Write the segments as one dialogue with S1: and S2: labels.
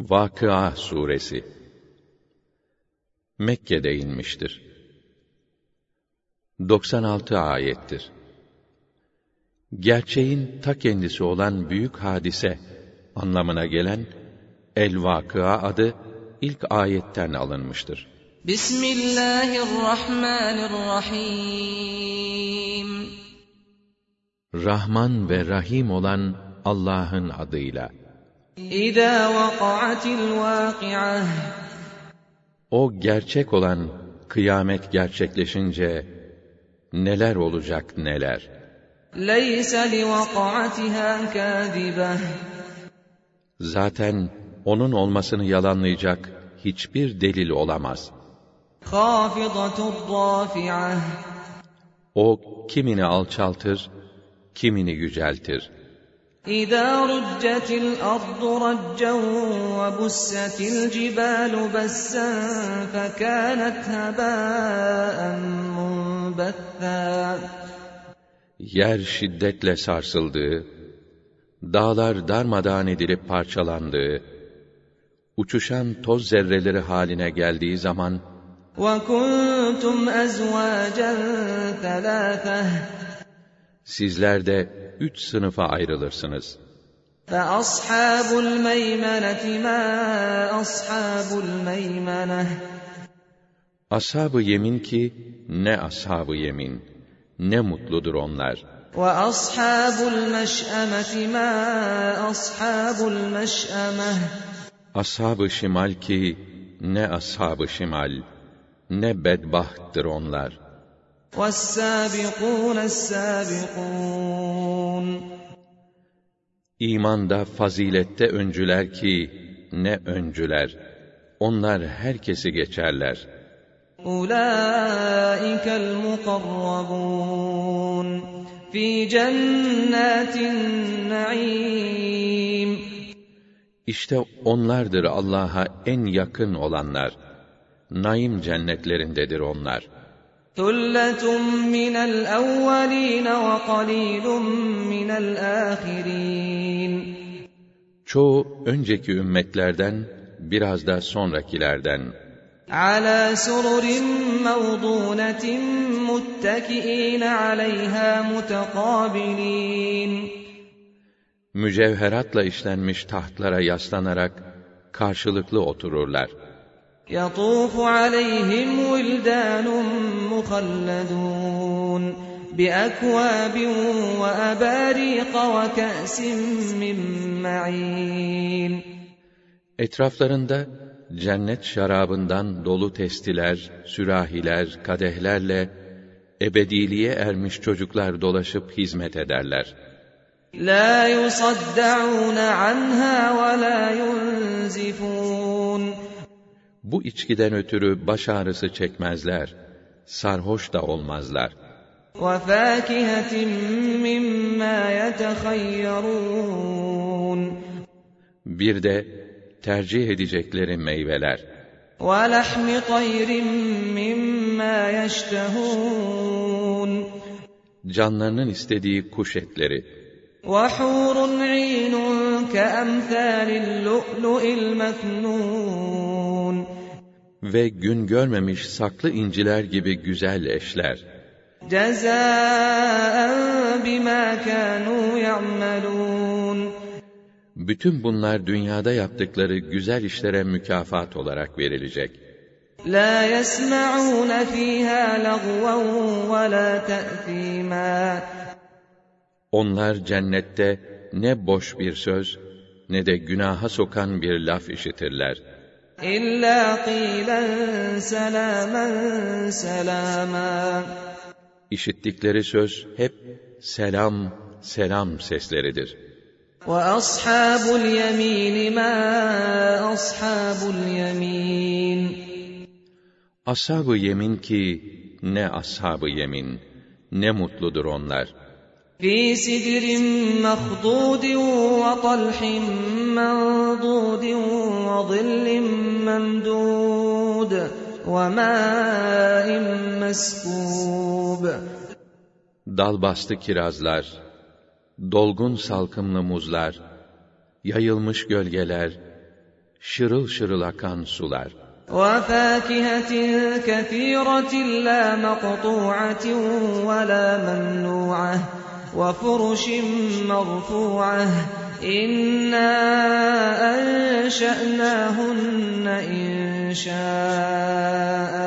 S1: Vakıa Suresi Mekke'de inmiştir. 96 ayettir. Gerçeğin ta kendisi olan büyük hadise anlamına gelen El-Vakıa adı ilk ayetten alınmıştır.
S2: Bismillahirrahmanirrahim
S1: Rahman ve Rahim olan Allah'ın adıyla.
S2: İza vaka'atil vaki'ah
S1: O gerçek olan kıyamet gerçekleşince neler olacak neler.
S2: Li vaka'atiha kâzibeh
S1: Zaten onun olmasını yalanlayacak hiçbir delil olamaz. O kimini alçaltır, kimini yüceltir.
S2: إذا رجت الأرض رجا وبست الجبال بسا فكانت هباء منبثا
S1: Yer şiddetle sarsıldığı, dağlar darmadağın edilip parçalandığı, uçuşan toz zerreleri haline geldiği zaman,
S2: وكنتم أزواجا ثلاثة
S1: sizler de üç sınıfa ayrılırsınız.
S2: فأصحاب الميمنة ما أصحاب الميمنة
S1: Ashab-ı yemin ki, ne ashab-ı yemin, ne mutludur onlar.
S2: وأصحاب المشأمة ما أصحاب المشأمة
S1: Ashab-ı şimal ki, ne ashab-ı şimal, ne bedbahttır onlar.
S2: والسابقون السابقون
S1: İmanda, fazilette öncüler ki, ne öncüler. Onlar herkesi geçerler.
S2: أولئك المقربون في جنات النعيم
S1: İşte onlardır Allah'a en yakın olanlar. Naim cennetlerindedir onlar.
S2: ثلة من الأولين وقليل من الآخرين
S1: Çoğu önceki ümmetlerden, biraz da sonrakilerden.
S2: على سرر موضونة متكئين عليها متقابلين
S1: Mücevheratla işlenmiş tahtlara yaslanarak karşılıklı otururlar.
S2: يطوف عليهم ولدان مخلدون بأكواب وأباريق وكأس من معين
S1: Etraflarında cennet şarabından dolu testiler, sürahiler, kadehlerle ebediliğe ermiş çocuklar dolaşıp hizmet ederler.
S2: لا يصدعون عنها ولا ينزفون
S1: Bu içkiden ötürü baş ağrısı çekmezler, sarhoş da olmazlar.
S2: وفاكهة مما يتخيرون
S1: Bir de tercih edecekleri meyveler.
S2: ولحم طير مما يشتهون
S1: Canlarının istediği kuş etleri.
S2: وحور عين كأمثال اللؤلؤ المكنون
S1: ve gün görmemiş saklı inciler gibi güzel eşler. Bütün bunlar dünyada yaptıkları güzel işlere mükafat olarak verilecek.
S2: La yesma'un fiha lagwan ve la.
S1: Onlar cennette ne boş bir söz ne de günaha sokan bir laf işitirler.
S2: إلا قيلا سلاما سلاما
S1: İşittikleri söz hep selam, selam sesleridir.
S2: وأصحاب اليمين ما أصحاب اليمين
S1: Ashab-ı yemin ki ne ashab-ı yemin, ne mutludur onlar.
S2: في سدر مخضود وطلح منضود وظل ممدود وماء مسكوب
S1: Dalbastı kirazlar, dolgun salkımlı muzlar, yayılmış gölgeler, şırıl şırıl akan sular.
S2: وَفَاكِهَةٍ كَثِيرَةٍ لَا مَقْطُوعَةٍ وَلَا مَمْنُوعَةٍ وَفُرُشٍ مَرْفُوعَةٍ إِنَّا أَنشَأْنَاهُنَّ إِنشَاءً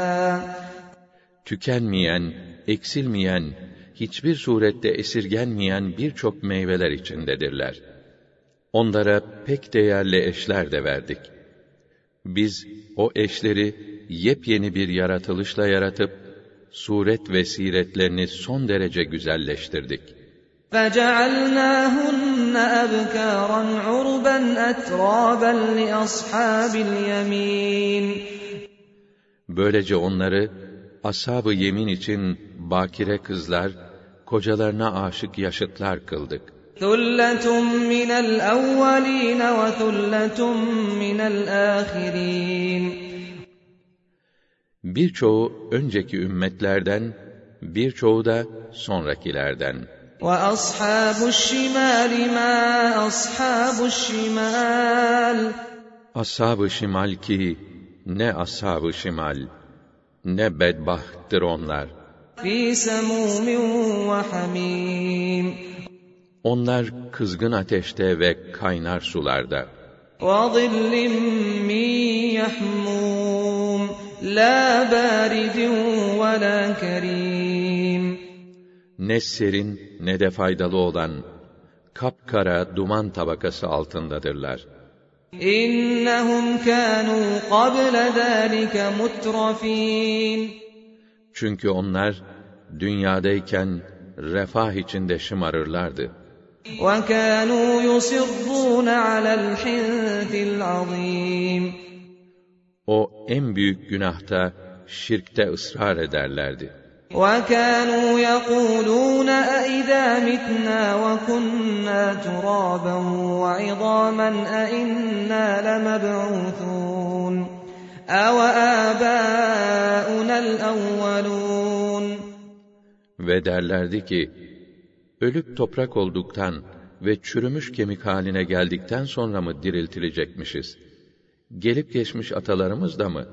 S1: Tükenmeyen, eksilmeyen, hiçbir surette esirgenmeyen birçok meyveler içindedirler. Onlara pek değerli eşler de verdik. Biz o eşleri yepyeni bir yaratılışla yaratıp, suret ve siretlerini son derece güzelleştirdik.
S2: فَجَعَلْنَاهُنَّ أَبْكَارًا عُرُبًا أَتْرَابًا لِأَصْحَابِ الْيَمِينِ
S1: Böylece onları ashab-ı yemin için bakire kızlar, kocalarına aşık yaşıtlar kıldık.
S2: ثُلَّةٌ مِّنَ الْأَوَّلِينَ وَثُلَّةٌ مِّنَ الْآخِرِينَ
S1: Birçoğu önceki ümmetlerden, birçoğu da sonrakilerden.
S2: وَأَصْحَابُ الشِّمَالِ مَا أَصْحَابُ الشِّمَالِ
S1: Ashab-ı şimal ki, ne ashab-ı şimal, ne bedbahttır onlar.
S2: فِي سَمُومٍ وَحَمِيمٍ
S1: Onlar kızgın ateşte ve kaynar sularda.
S2: وَظِلٍّ مِّن يَحْمُومٍ لَا بَارِدٍ وَلَا كَرِيمٍ
S1: Ne serin ne de faydalı olan, kapkara duman tabakası altındadırlar.
S2: إِنَّهُمْ كَانُوا قَبْلَ ذَٰلِكَ مُتْرَفِينَ
S1: Çünkü onlar, dünyadayken refah içinde şımarırlardı.
S2: وَكَانُوا يُصِرُّونَ عَلَى الْحِنثِ الْعَظِيمِ
S1: O en büyük günahta, şirkte ısrar ederlerdi.
S2: وَكَانُوا يَقُولُونَ أَإِذَا مِتْنَا وَكُنَّا تُرَابًا وَعِظَامًا أَإِنَّا لَمَبْعُوثُونَ أَوَآبَاؤُنَا الْأَوَّلُونَ
S1: Ve derlerdi ki, ölüp toprak olduktan ve çürümüş kemik haline geldikten sonra mı diriltilecekmişiz? Gelip geçmiş atalarımız da mı?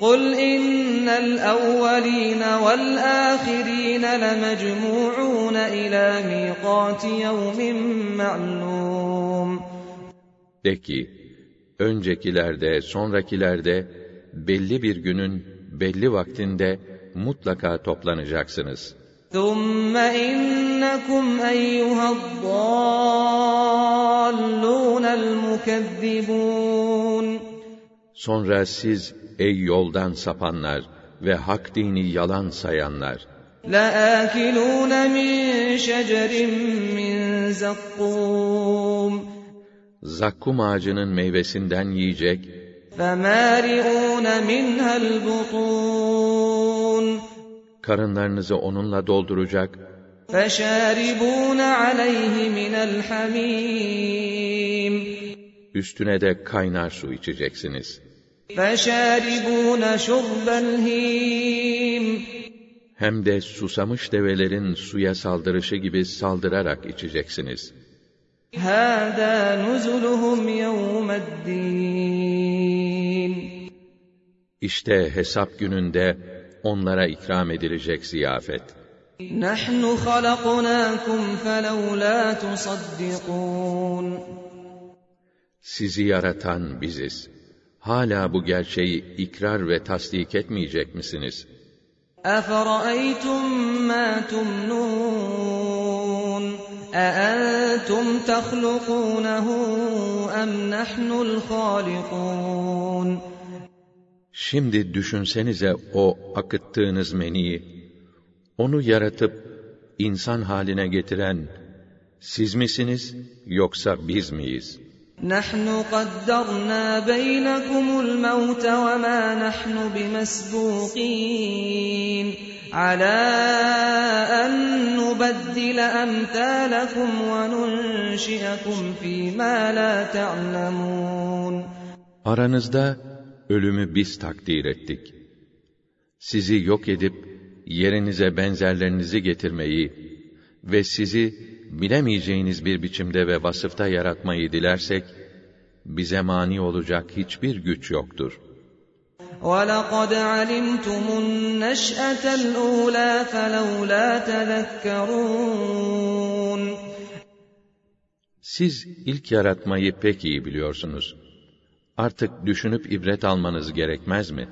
S2: قُلْ إِنَّ الْأَوَّلِينَ وَالْآخِرِينَ لَمَجْمُوعُونَ إِلَى مِيقَاتِ يَوْمٍ مَّعْلُومٍ
S1: De ki, öncekilerde, sonrakilerde, belli bir günün, belli vaktinde mutlaka toplanacaksınız.
S2: ثُمَّ إِنَّكُمْ أَيُّهَا الضَّالُّونَ الْمُكَذِّبُونَ
S1: Sonra siz, ey yoldan sapanlar ve hak dini yalan sayanlar,
S2: لَآكِلُونَ مِن شَجَرٍ مِّن زَقُّومٍ
S1: zakkum ağacının meyvesinden yiyecek,
S2: فَمَالِئُونَ مِنْهَا الْبُطُونَ
S1: karınlarınızı onunla dolduracak,
S2: فَشَارِبُونَ عَلَيْهِ مِنَ الْحَمِيمِ
S1: üstüne de kaynar su içeceksiniz.
S2: فَشَارِبُونَ شُرْبَ الْهِيمِ
S1: Hem de susamış develerin suya saldırışı gibi saldırarak içeceksiniz.
S2: هَذَا نُزُلُهُمْ يَوْمَ الدِّينِ
S1: İşte hesap gününde onlara ikram edilecek ziyafet.
S2: نَحْنُ خَلَقْنَاكُمْ فَلَوْلَا تُصَدِّقُونَ
S1: Sizi yaratan biziz. Hala bu gerçeği ikrar ve tasdik etmeyecek misiniz?
S2: أَفَرَأَيْتُم مَّا تُمْنُونَ أَأَنتُمْ تَخْلُقُونَهُ أَمْ نَحْنُ الْخَالِقُونَ
S1: Şimdi düşünsenize o akıttığınız meniyi, onu yaratıp insan haline getiren siz misiniz yoksa biz miyiz?
S2: نحن قدرنا بينكم الموت وما نحن بمسبوقين على أن نبدل أمثالكم وننشئكم فيما لا تعلمون
S1: Aranızda ölümü biz takdir ettik. Sizi yok edip yerinize benzerlerinizi getirmeyi ve sizi bilemeyeceğiniz bir biçimde ve vasıfta yaratmayı dilersek, bize mani olacak hiçbir güç yoktur.
S2: وَلَقَدْ عَلِمْتُمُ النَّشْأَةَ الْأُولَى فَلَوْلَا تَذَكَّرُونَ
S1: Siz ilk yaratmayı pek iyi biliyorsunuz. Artık düşünüp ibret almanız gerekmez mi?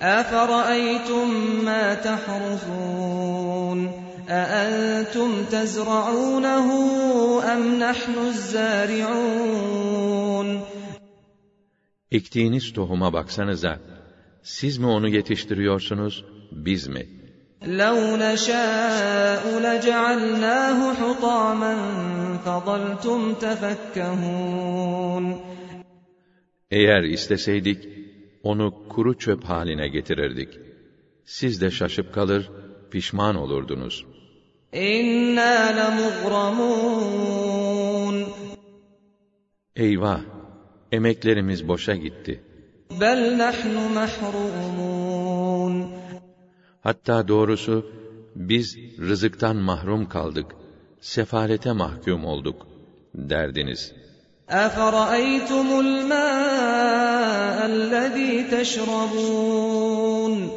S2: أَفَرَأَيْتُم مَّا تَحْرُثُونَ أَأَنتُمْ تَزْرَعُونَهُ أَمْ نَحْنُ الزَّارِعُونَ
S1: Ektiğiniz tohuma baksanıza, siz mi onu yetiştiriyorsunuz, biz mi?
S2: لَوْ نَشَاءُ لَجَعَلْنَاهُ حُطَامًا فَظَلْتُمْ تَفَكَّهُونَ
S1: Eğer isteseydik, onu kuru çöp haline getirirdik. Siz de şaşıp kalır, pişman olurdunuz.
S2: إِنَّا لَمُغْرَمُونَ
S1: Eyvah! Emeklerimiz boşa gitti.
S2: بَلْ نَحْنُ مَحْرُومُونَ
S1: Hatta doğrusu, biz rızıktan mahrum kaldık, sefalete mahkum olduk, derdiniz.
S2: أَفَرَأَيْتُمُ الْمَاءَ الَّذ۪ي تَشْرَبُونَ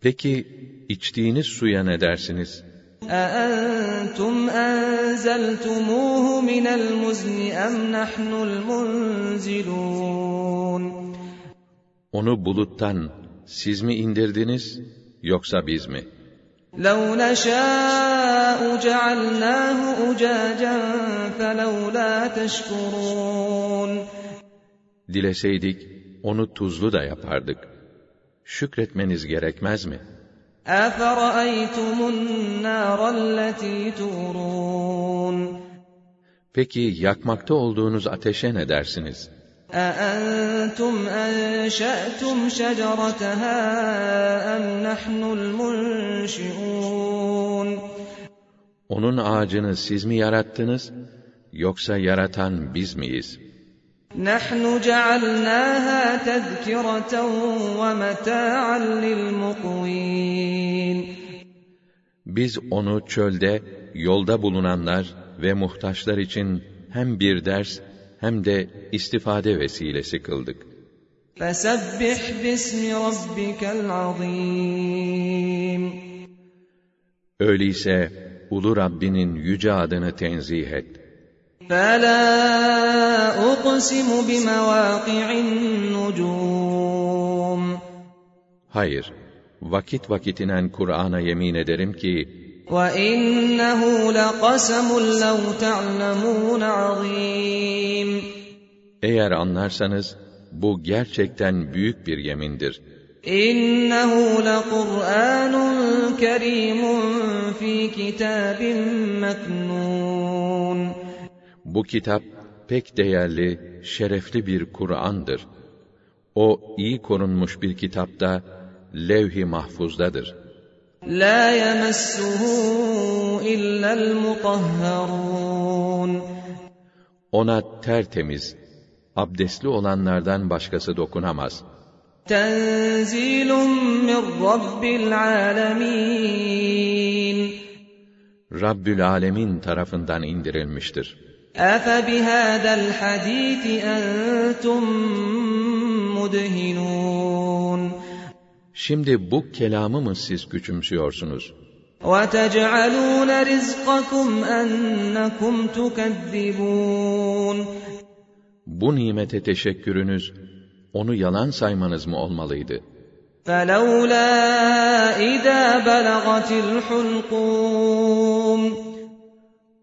S1: Peki, içtiğiniz suya ne dersiniz?
S2: أَأَنْتُمْ أَنزَلْتُمُوهُ مِنَ الْمُزْنِ أَمْ نَحْنُ الْمُنْزِلُونَ
S1: Onu buluttan siz mi indirdiniz, yoksa biz mi?
S2: لَوْ نَشَاءُ جَعَلْنَاهُ أُجَاجًا فَلَوْلَا تَشْكُرُونَ
S1: Dileseydik, onu tuzlu da yapardık. Şükretmeniz gerekmez mi? Peki yakmakta olduğunuz ateşe ne dersiniz? Onun ağacını siz mi yarattınız, yoksa yaratan biz miyiz?'
S2: نَحْنُ جَعَلْنَاهَا تَذْكِرَةً وَمَتَاعًا لِلْمُقْوِينَ
S1: Biz onu çölde, yolda bulunanlar ve muhtaçlar için hem bir ders hem de istifade vesilesi kıldık.
S2: فَسَبِّحْ بِاسْمِ رَبِّكَ الْعَظِيمِ
S1: Öyleyse ulu Rabbinin yüce adını tenzih et.
S2: فَلَا أُقْسِمُ بِمَوَاقِعِ النُّجُومِ
S1: Hayır, vakit vakitinen Kur'an'a yemin ederim ki,
S2: وَإِنَّهُ لَقَسَمٌ لَوْ تَعْلَمُونَ عَظِيمٌ
S1: eğer anlarsanız, bu gerçekten büyük bir yemindir.
S2: إِنَّهُ لَقُرْآنٌ كَرِيمٌ فِي كِتَابٍ مَكْنُونٍ
S1: bu kitap pek değerli, şerefli bir Kur'an'dır. O iyi korunmuş bir kitapta levh-i mahfuzdadır.
S2: La yemessuhu illa'l mutahharun.
S1: Ona tertemiz, abdestli olanlardan başkası dokunamaz.
S2: Tenzilun min Rabbil alemin.
S1: Rabbül Alemin tarafından indirilmiştir.
S2: أَفَبِهَذَا الْحَدِيثِ أَنتُم مُّدْهِنُونَ
S1: Şimdi bu kelamı mı siz küçümsüyorsunuz?
S2: وَتَجْعَلُونَ رِزْقَكُمْ أَنَّكُمْ تُكَذِّبُونَ
S1: Bu nimete teşekkürünüz, onu yalan saymanız mı olmalıydı?
S2: فَلَوْلَا إِذَا بَلَغَتِ الْحُلْقُومَ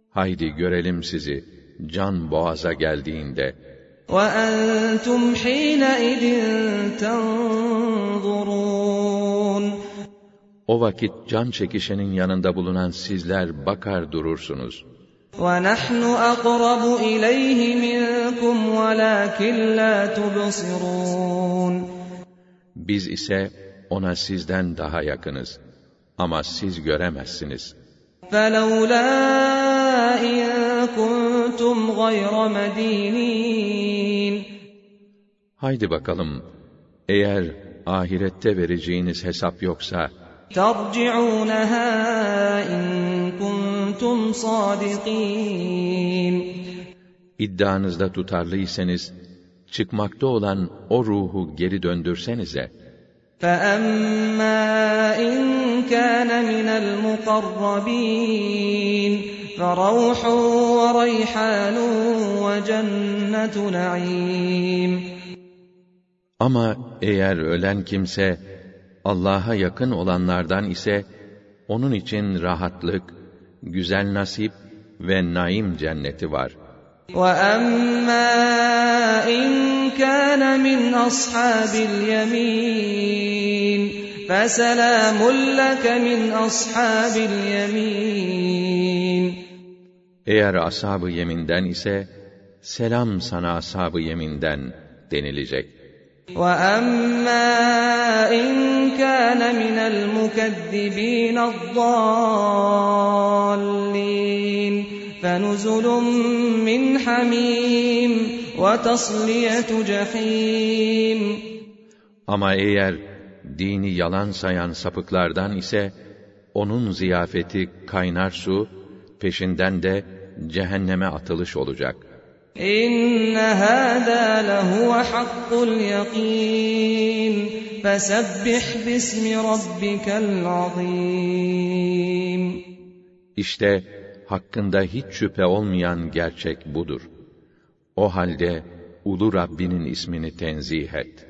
S1: Haydi görelim sizi, can boğaza geldiğinde,
S2: وَأَنْتُمْ حِينَئِذٍ تَنْظُرُونَ
S1: o vakit can çekişenin yanında bulunan sizler bakar durursunuz.
S2: وَنَحْنُ أَقْرَبُ إِلَيْهِ مِنْكُمْ وَلَكِنْ لَا تُبْصِرُونَ
S1: Biz ise ona sizden daha yakınız. Ama siz göremezsiniz.
S2: فَلَوْلَا إِن كُنْتُمْ غَيْرَ مَدِينِينَ
S1: Haydi bakalım, eğer ahirette vereceğiniz hesap yoksa,
S2: تَرْجِعُونَهَا إِن كُنْتُمْ صَادِقِينَ
S1: iddianızda tutarlıysanız, çıkmakta olan o ruhu geri döndürsenize.
S2: فَأَمَّا إِن كَانَ مِنَ الْمُقَرَّبِينَ فَرَوْحٌ وَرَيْحَانٌ وَجَنَّةُ نَعِيمٍ
S1: Ama eğer ölen kimse, Allah'a yakın olanlardan ise, onun için rahatlık, güzel nasip ve naim cenneti var.
S2: وَأَمَّا إِن كَانَ مِنْ أَصْحَابِ الْيَمِينِ فَسَلَامٌ لَكَ مِنْ أَصْحَابِ الْيَمِينِ
S1: Eğer ashab-ı yeminden ise, selam sana ashab-ı yeminden denilecek.
S2: وَأَمَّا إِن كَانَ مِنَ الْمُكَذِّبِينَ الضَّالِّينَ فَنُزُلٌ مِّنْ حَمِيمٍ وَتَصْلِيَةُ جَحِيمٍ
S1: Ama eğer dini yalan sayan sapıklardan ise, onun ziyafeti kaynar su, peşinden de cehenneme atılış olacak.
S2: İnne hâdâ lehuve hakkul yakîn. Fesebbih bismi rabbikel azîm.
S1: İşte hakkında hiç şüphe olmayan gerçek budur. O halde ulu Rabbinin ismini tenzih et.